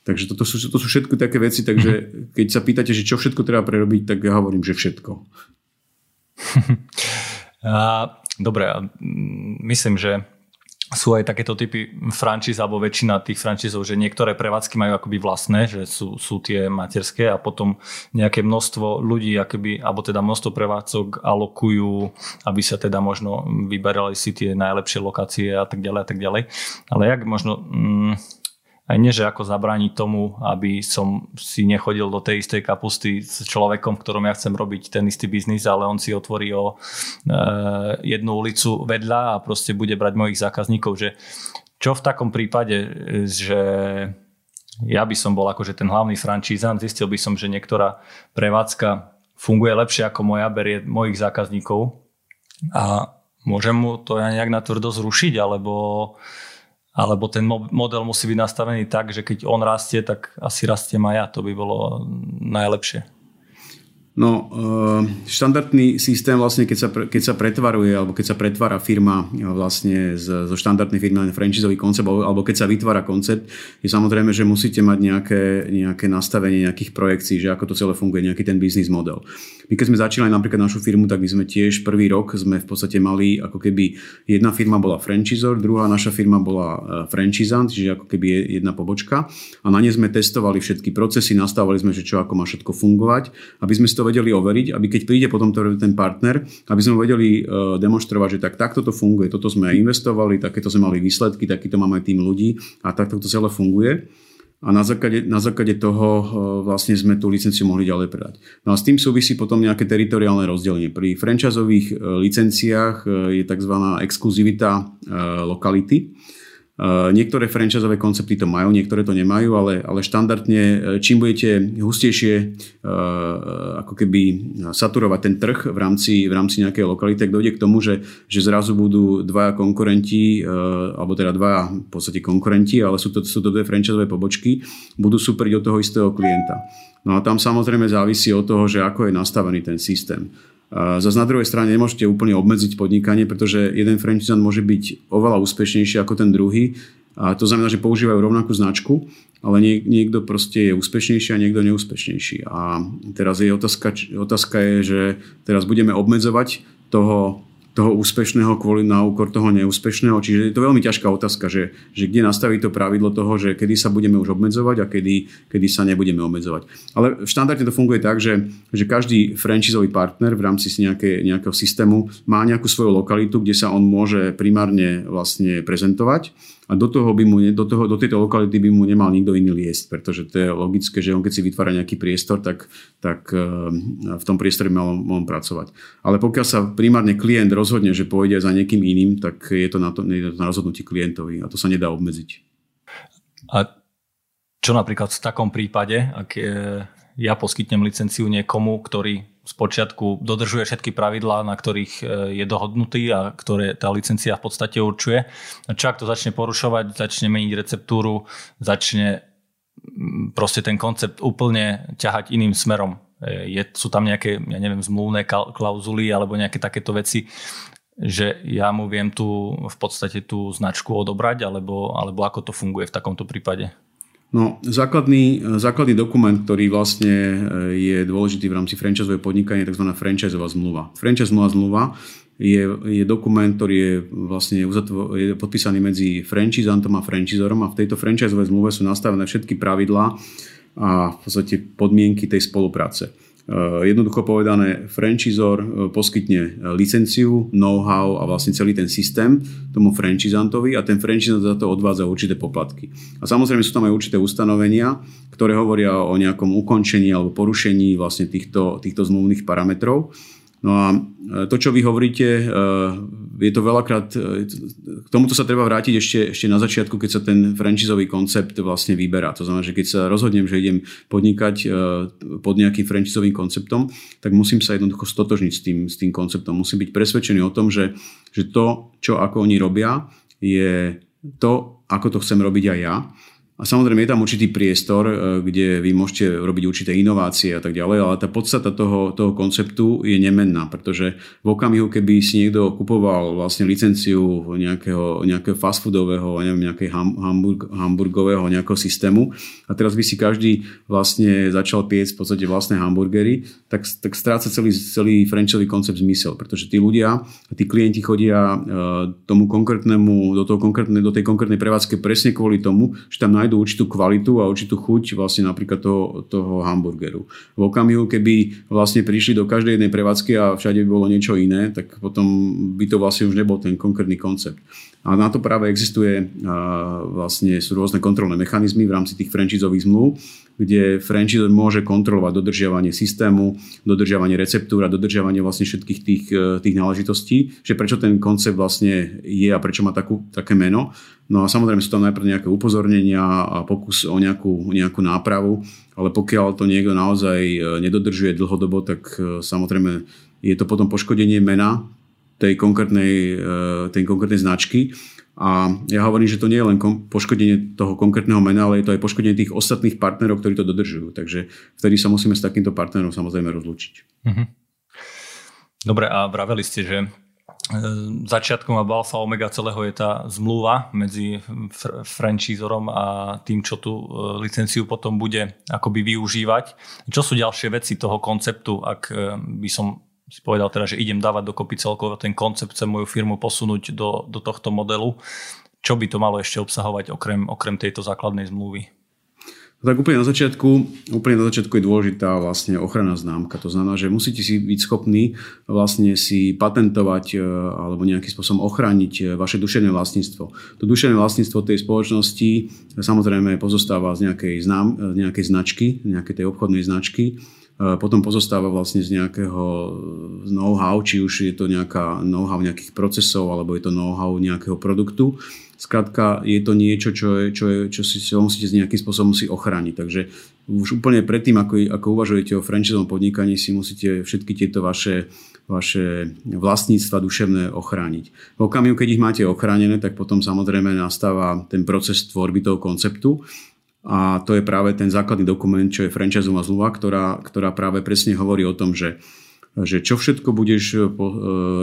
Takže toto sú, to sú všetko také veci, takže keď sa pýtate, že čo všetko treba prerobiť, tak ja hovorím, že všetko. Dobre, myslím, že sú aj takéto typy frančíz alebo väčšina tých frančízov, že niektoré prevádzky majú akoby vlastné, že sú, sú tie materské a potom nejaké množstvo ľudí, akoby, alebo teda množstvo prevádzok alokujú, aby sa teda možno vyberali si tie najlepšie lokácie a tak ďalej a tak ďalej. Ale jak možno... Mm, aj nie, že ako zabrániť tomu, aby som si nechodil do tej istej kapusty s človekom, v ktorom ja chcem robiť ten istý biznis, ale on si otvorí o e, jednu ulicu vedľa a proste bude brať mojich zákazníkov, že čo v takom prípade, že ja by som bol akože ten hlavný francízan, zistil by som, že niektorá prevádzka funguje lepšie ako moja, berie mojich zákazníkov a môžem mu to ja nejak natvrdo zrušiť, alebo alebo ten model musí byť nastavený tak, že keď on rastie, tak asi rastiem aj ja. To by bolo najlepšie. No, eh, štandardný systém vlastne, keď sa, keď sa pretvaruje, alebo keď sa pretvára firma eh, vlastne zo štandardnej firmy na franchisový koncept, alebo keď sa vytvára koncept, je samozrejme, že musíte mať nejaké, nejaké nastavenie nejakých projekcií, že ako to celé funguje, nejaký ten business model. My keď sme začínali napríklad našu firmu, tak my sme tiež prvý rok sme v podstate mali, ako keby jedna firma bola franchisor, druhá naša firma bola eh, franchisant, čiže ako keby jedna pobočka a na ne sme testovali všetky procesy, nastavovali sme, že čo ako má všetko fungovať, aby sme z toho vedeli overiť, aby keď príde potom ten partner, aby sme vedeli e, demonstrovať, že tak takto to funguje, toto sme investovali, takéto sme mali výsledky, takýto máme tým ľudí a takto to celé funguje. A na základe, na základe toho e, vlastne sme tú licenciu mohli ďalej predať. No a s tým súvisí potom nejaké teritoriálne rozdelenie. Pri franchiseových e, licenciách je tzv. exkluzivita lokality niektoré franchiseové koncepty to majú, niektoré to nemajú, ale, ale štandardne eh, čím budete hustejšie eh, ako keby saturovať ten trh v rámci, v rámci nejakej lokality, tak dojde k tomu, že, že zrazu budú dvaja konkurenti, alebo teda dvaja v podstate konkurenti, ale sú to, sú to dve franchiseové pobočky, budú superiť od toho istého klienta. No a tam samozrejme závisí od toho, že ako je nastavený ten systém. Zase na druhej strane nemôžete úplne obmedziť podnikanie, pretože jeden franchisant môže byť oveľa úspešnejší ako ten druhý A to znamená, že používajú rovnakú značku, ale nie, niekto proste je úspešnejší a niekto neúspešnejší. A teraz je otázka, otázka je, že teraz budeme obmedzovať toho toho úspešného kvôli na úkor toho neúspešného. Čiže je to veľmi ťažká otázka, že, že kde nastaví to pravidlo toho, že kedy sa budeme už obmedzovať a kedy, kedy sa nebudeme obmedzovať. Ale štandardne to funguje tak, že, že každý franchisový partner v rámci nejaké, nejakého systému má nejakú svoju lokalitu, kde sa on môže primárne vlastne prezentovať a do, toho by mu, do, toho, do tejto lokality by mu nemal nikto iný liest, pretože to je logické, že on keď si vytvára nejaký priestor, tak, tak eh, v tom priestore mal, mal pracovať. Ale pokiaľ sa primárne klient rozhodne, že pôjde za niekým iným, tak je to na, to, je to na rozhodnutí klientovi a to sa nedá obmedziť. A čo napríklad v takom prípade, ak ja poskytnem licenciu niekomu, ktorý z počiatku dodržuje všetky pravidlá, na ktorých e, je dohodnutý a ktoré tá licencia v podstate určuje. Čak to začne porušovať, začne meniť receptúru, začne proste ten koncept úplne ťahať iným smerom. E, je, sú tam nejaké, ja neviem, zmluvné klauzuly alebo nejaké takéto veci, že ja mu viem tu v podstate tú značku odobrať, alebo, alebo ako to funguje v takomto prípade? No, základný, základný dokument, ktorý vlastne e, je dôležitý v rámci franchiseového podnikania, je tzv. franchiseová zmluva. Franchiseová zmluva je, je dokument, ktorý je vlastne uzatvo, je podpísaný medzi franchisantom a franchizorom a v tejto franchiseovej zmluve sú nastavené všetky pravidlá a v podstate podmienky tej spolupráce. Eh, jednoducho povedané, franchisor eh, poskytne eh, licenciu, know-how a vlastne celý ten systém tomu franchisantovi a ten franchisant za to odvádza určité poplatky. A samozrejme sú tam aj určité ustanovenia, ktoré hovoria o nejakom ukončení alebo porušení vlastne týchto, týchto zmluvných parametrov. No a e, to, čo vy hovoríte, e, je to veľakrát, e, k tomuto sa treba vrátiť ešte, ešte na začiatku, keď sa ten franchisový koncept vlastne vyberá. To znamená, že keď sa rozhodnem, že idem podnikať pod nejakým franchisovým konceptom, tak musím sa jednoducho stotožniť s tým, s tým konceptom. Musím byť presvedčený o tom, že, že to, čo ako oni robia, je to, ako to chcem robiť aj ja a samozrejme je tam určitý priestor, e, kde vy môžete robiť určité inovácie a tak ďalej, ale tá podstata toho, toho konceptu je nemenná, pretože v okamihu, keby si niekto kupoval vlastne licenciu nejakého, nejakého fast foodového, neviem, nejakej hamburg, hamburgového nejakého systému a teraz by si každý vlastne začal piecť v podstate vlastné hamburgery, tak, tak stráca celý, celý franchisový koncept zmysel, pretože tí ľudia, tí klienti chodia e, tomu konkrétnemu, do, toho konkrétne, do tej konkrétnej prevádzke presne kvôli tomu, že tam nájdú nájdu určitú kvalitu a určitú chuť vlastne napríklad toho, toho hamburgeru. V okamihu, keby vlastne prišli do každej jednej prevádzky a všade by bolo niečo iné, tak potom by to vlastne už nebol ten konkrétny koncept. A na to práve existuje vlastne sú rôzne kontrolné mechanizmy v rámci tých franchiseových zmluv, kde franchise môže kontrolovať dodržiavanie systému, dodržiavanie receptúr a dodržiavanie vlastne všetkých tých, e, tých náležitostí, že prečo ten koncept vlastne je a prečo má takú, také meno. No a samozrejme sú tam najprv nejaké upozornenia a pokus o nejakú, nejakú nápravu, ale pokiaľ to niekto naozaj e, nedodržuje dlhodobo, tak e, samozrejme je to potom poškodenie mena tej konkrétnej, tej konkrétnej značky a ja hovorím, že to nie je len poškodenie toho konkrétneho mena, ale je to aj poškodenie tých ostatných partnerov, ktorí to dodržujú. Takže vtedy sa musíme s takýmto partnerom samozrejme rozlučiť. Mm-hmm. Dobre, a vraveli ste, že e, začiatkom a alfa omega celého je tá zmluva medzi fr- franchizorom a tým, čo tú e, licenciu potom bude akoby využívať. Čo sú ďalšie veci toho konceptu, ak e, by som si povedal teda, že idem dávať dokopy celkovo ten koncept, chcem moju firmu posunúť do, do tohto modelu. Čo by to malo ešte obsahovať okrem, okrem tejto základnej zmluvy? Tak úplne na začiatku, úplne na začiatku je dôležitá vlastne ochranná známka. To znamená, že musíte si byť schopní vlastne si patentovať e, alebo nejakým spôsobom ochrániť e, vaše duševné vlastníctvo. To duševné vlastníctvo tej spoločnosti samozrejme pozostáva z nejakej, znám, nejakej značky, nejakej tej obchodnej značky potom pozostáva vlastne z nejakého know-how, či už je to nejaká know-how nejakých procesov, alebo je to know-how nejakého produktu. Skrátka, je to niečo, čo, je, čo, je, čo si čo musíte nejakým spôsobom si ochrániť. Takže už úplne predtým, ako, ako uvažujete o franchisovom podnikaní, si musíte všetky tieto vaše, vaše vlastníctva duševné ochrániť. V okamihu, keď ich máte ochránené, tak potom samozrejme nastáva ten proces tvorby toho konceptu a to je práve ten základný dokument, čo je franchisová zmluva, ktorá, ktorá práve presne hovorí o tom, že že čo všetko budeš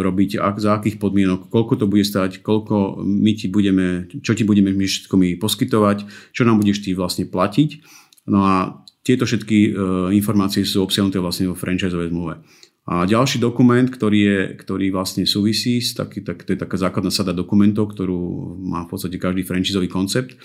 robiť, ak, za akých podmienok, koľko to bude stať, koľko my ti budeme, čo ti budeme my všetko my poskytovať, čo nám budeš ty vlastne platiť. No a tieto všetky informácie sú obsiahnuté vlastne vo franchiseovej zmluve. A ďalší dokument, ktorý, je, ktorý vlastne súvisí, taký, tak, to je taká základná sada dokumentov, ktorú má v podstate každý franchisový koncept,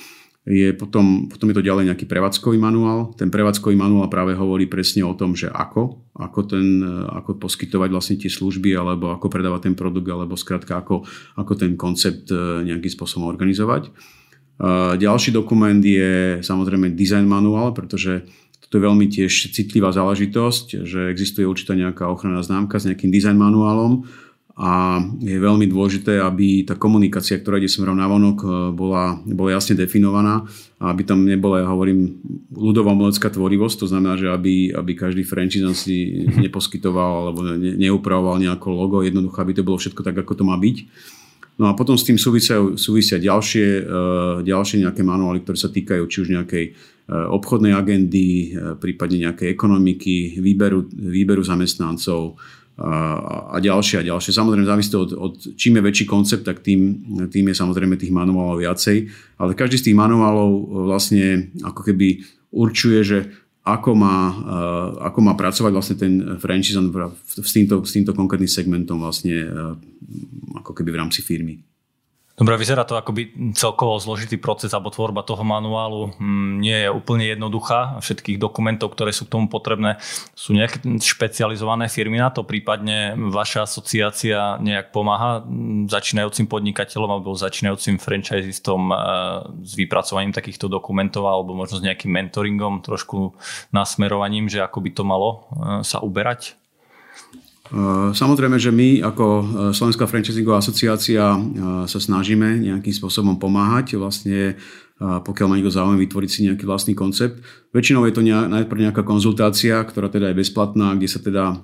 je potom, potom je to ďalej nejaký prevádzkový manuál. Ten prevádzkový manuál práve hovorí presne o tom, že ako, ako, ten, ako poskytovať vlastne tie služby, alebo ako predávať ten produkt, alebo skrátka ako, ako ten koncept e, nejakým spôsobom organizovať. E, ďalší dokument je samozrejme design manuál, pretože to je veľmi tiež citlivá záležitosť, že existuje určitá nejaká ochranná známka s nejakým design manuálom a je veľmi dôležité, aby tá komunikácia, ktorá ide smerom na vonok, e, bola, bola jasne definovaná a aby tam nebola, ja hovorím, ľudová umelecká tvorivosť, to znamená, že aby, aby každý franchise si neposkytoval alebo ne, neupravoval nejako logo, jednoducho, aby to bolo všetko tak, ako to má byť. No a potom s tým súvisia, súvisia ďalšie, e, ďalšie nejaké manuály, ktoré sa týkajú či už nejakej Eh, obchodnej agendy, prípadne nejakej ekonomiky, výberu, výberu zamestnancov a ďalšie a ďalšie. Samozrejme závisí od, od čím je väčší koncept, tak tým, tým je samozrejme tých manuálov viacej, ale každý z tých manuálov vlastne ako keby určuje, že ako má, ako má pracovať vlastne ten franchise s týmto, s týmto konkrétnym segmentom vlastne ako keby v rámci firmy. Dobre, vyzerá to akoby celkovo zložitý proces alebo tvorba toho manuálu mm, nie je úplne jednoduchá. Všetkých dokumentov, ktoré sú k tomu potrebné, sú nejaké špecializované firmy na to, prípadne vaša asociácia nejak pomáha mm, začínajúcim podnikateľom alebo začínajúcim franchisistom e, s vypracovaním takýchto dokumentov alebo možno s nejakým mentoringom, trošku nasmerovaním, že ako by to malo e, sa uberať? Eh, samozrejme, že my ako eh, Slovenská franchisingová asociácia eh, sa snažíme nejakým spôsobom pomáhať vlastne pokiaľ má niekto záujem vytvoriť si nejaký vlastný koncept. Väčšinou je to najprv nejaká konzultácia, ktorá teda je bezplatná, kde sa teda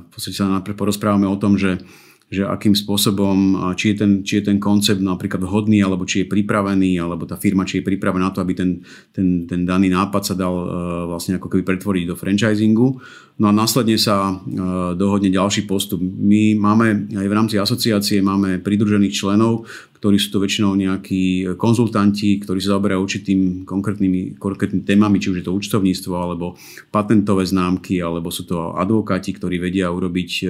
v podstate sa najprv porozprávame o tom, že že akým spôsobom, či je, ten, či je ten koncept napríklad vhodný, alebo či je pripravený, alebo tá firma, či je pripravená na to, aby ten, ten, ten daný nápad sa dal uh, vlastne ako keby pretvoriť do franchisingu. No a následne sa uh, dohodne ďalší postup. My máme aj v rámci asociácie máme pridružených členov, ktorí sú to väčšinou nejakí konzultanti, ktorí sa zaoberajú určitým konkrétnymi, konkrétnymi témami, či už je to účtovníctvo, alebo patentové známky, alebo sú to advokáti, ktorí vedia urobiť e,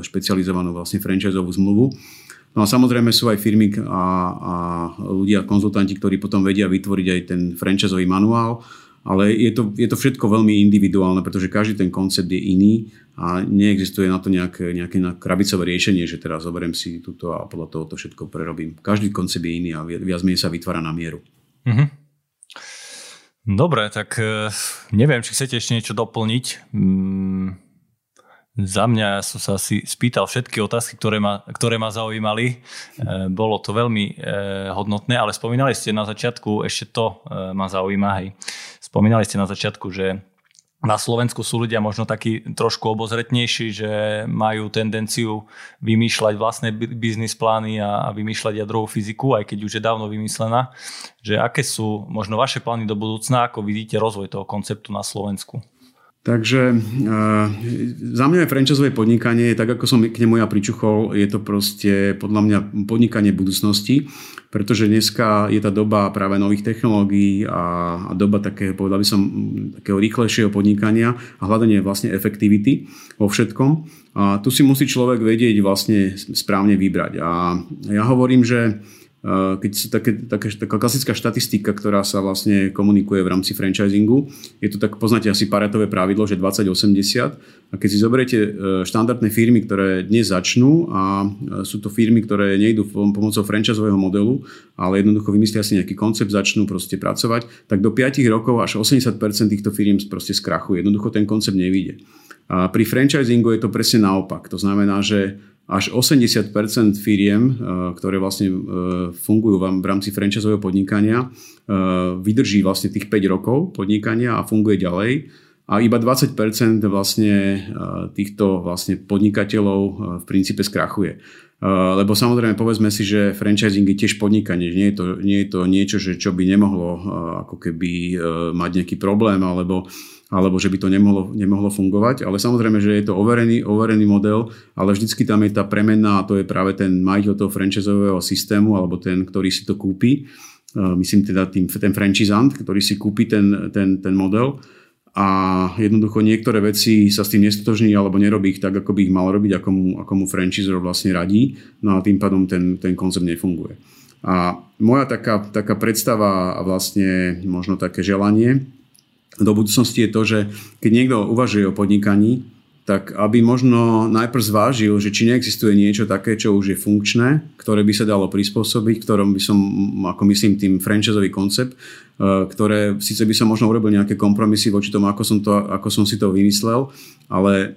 špecializovanú vlastne franchiseovú zmluvu. No a samozrejme sú aj firmy a, a ľudia, konzultanti, ktorí potom vedia vytvoriť aj ten franchiseový manuál, ale je to, je to všetko veľmi individuálne, pretože každý ten koncept je iný a neexistuje na to nejaké, nejaké krabicové riešenie, že teraz zoberiem si túto a podľa toho to všetko prerobím. Každý koncept je iný a viac menej sa vytvára na mieru. Mm-hmm. Dobre, tak e, neviem, či chcete ešte niečo doplniť. Mm, za mňa som sa asi spýtal všetky otázky, ktoré ma, ktoré ma zaujímali. E, bolo to veľmi e, hodnotné, ale spomínali ste na začiatku, ešte to ma zaujíma, hej. Spomínali ste na začiatku, že na Slovensku sú ľudia možno takí trošku obozretnejší, že majú tendenciu vymýšľať vlastné biznis plány a, vymýšľať jadrovú fyziku, aj keď už je dávno vymyslená. Že aké sú možno vaše plány do budúcna, ako vidíte rozvoj toho konceptu na Slovensku? Takže uh, za mňa je franchiseové podnikanie, tak ako som k nemu ja pričuchol, je to proste podľa mňa podnikanie budúcnosti, pretože dneska je tá doba práve nových technológií a, a doba takého, povedal by som, takého rýchlejšieho podnikania a hľadanie vlastne efektivity vo všetkom. A tu si musí človek vedieť vlastne správne vybrať. A ja hovorím, že keď sa také, také, taká klasická štatistika, ktorá sa vlastne komunikuje v rámci franchisingu, je to tak, poznáte asi paretové pravidlo, že 20-80 a keď si zoberiete e, štandardné firmy, ktoré dnes začnú a e, sú to firmy, ktoré nejdú pomocou franchisového modelu, ale jednoducho vymyslia si nejaký koncept, začnú proste pracovať, tak do 5 rokov až 80% týchto firm proste skrachuje. Jednoducho ten koncept nevíde. A pri franchisingu je to presne naopak. To znamená, že až 80 firiem, eh, ktoré vlastne eh, fungujú v rámci franchiseového podnikania, eh, vydrží vlastne tých 5 rokov podnikania a funguje ďalej. A iba 20% vlastne týchto vlastne podnikateľov v princípe skrachuje. Lebo samozrejme povedzme si, že franchising je tiež podnikanie. Nie je to, nie je to niečo, že čo by nemohlo ako keby mať nejaký problém alebo alebo že by to nemohlo, nemohlo fungovať. Ale samozrejme, že je to overený, overený model, ale vždycky tam je tá premena a to je práve ten majiteľ toho franchisového systému alebo ten, ktorý si to kúpi. Myslím teda tým, ten franchisant, ktorý si kúpi ten, ten, ten model a jednoducho niektoré veci sa s tým nestotožní alebo nerobí ich tak, ako by ich mal robiť, ako mu, ako mu franchisor vlastne radí, no a tým pádom ten, ten koncept nefunguje. A moja taká, taká predstava a vlastne možno také želanie do budúcnosti je to, že keď niekto uvažuje o podnikaní, tak aby možno najprv zvážil, že či neexistuje niečo také, čo už je funkčné, ktoré by sa dalo prispôsobiť, ktorom by som, ako myslím, tým franchiseový koncept, e, ktoré síce by som možno urobil nejaké kompromisy voči tomu, ako som, to, ako som si to vymyslel, ale e,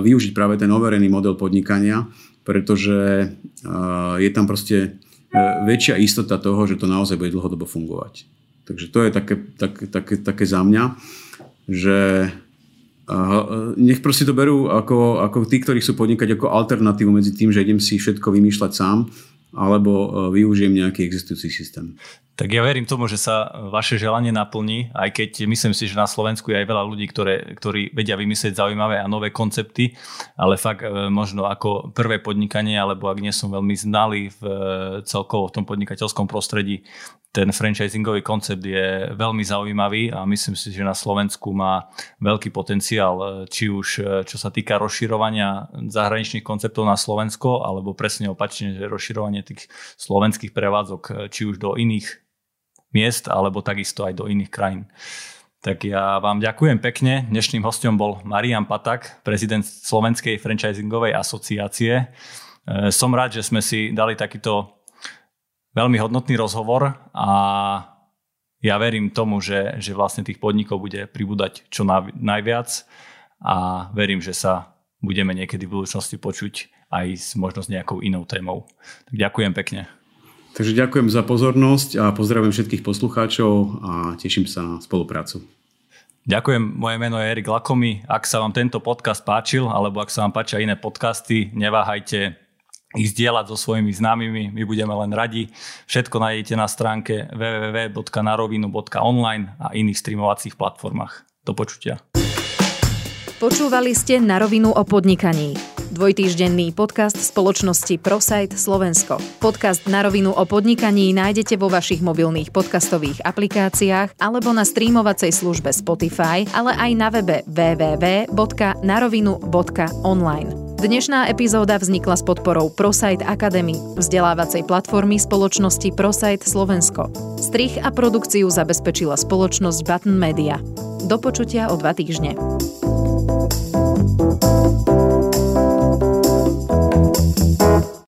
využiť práve ten overený model podnikania, pretože e, je tam proste väčšia istota toho, že to naozaj bude dlhodobo fungovať. Takže to je také, také, také, také za mňa, že nech proste to berú ako, ako tí, ktorí chcú podnikať ako alternatívu medzi tým, že idem si všetko vymýšľať sám, alebo e, využijem nejaký existujúci systém. Tak ja verím tomu, že sa vaše želanie naplní, aj keď myslím si, že na Slovensku je aj veľa ľudí, ktoré, ktorí vedia vymyslieť zaujímavé a nové koncepty, ale fakt e, možno ako prvé podnikanie, alebo ak nie som veľmi znalý v e, celkovo v tom podnikateľskom prostredí, ten franchisingový koncept je veľmi zaujímavý a myslím si, že na Slovensku má veľký potenciál, či už čo sa týka rozširovania zahraničných konceptov na Slovensko, alebo presne opačne, že rozširovanie tých slovenských prevádzok, či už do iných miest, alebo takisto aj do iných krajín. Tak ja vám ďakujem pekne. Dnešným hostom bol Marian Patak, prezident Slovenskej franchisingovej asociácie. Som rád, že sme si dali takýto veľmi hodnotný rozhovor a ja verím tomu, že, že vlastne tých podnikov bude pribúdať čo najviac a verím, že sa budeme niekedy v budúcnosti počuť aj s možno s nejakou inou témou. Tak ďakujem pekne. Takže ďakujem za pozornosť a pozdravujem všetkých poslucháčov a teším sa na spoluprácu. Ďakujem, moje meno je Erik Lakomi. Ak sa vám tento podcast páčil, alebo ak sa vám páčia iné podcasty, neváhajte ich zdieľať so svojimi známymi, my budeme len radi. Všetko nájdete na stránke www.narovinu.online a iných streamovacích platformách. Do počutia. Počúvali ste Na rovinu o podnikaní. Dvojtýždenný podcast spoločnosti ProSite Slovensko. Podcast Na rovinu o podnikaní nájdete vo vašich mobilných podcastových aplikáciách alebo na streamovacej službe Spotify, ale aj na webe www.narovinu.online. Dnešná epizóda vznikla s podporou ProSite Academy, vzdelávacej platformy spoločnosti ProSite Slovensko. Strich a produkciu zabezpečila spoločnosť Button Media. Do počutia o dva týždne.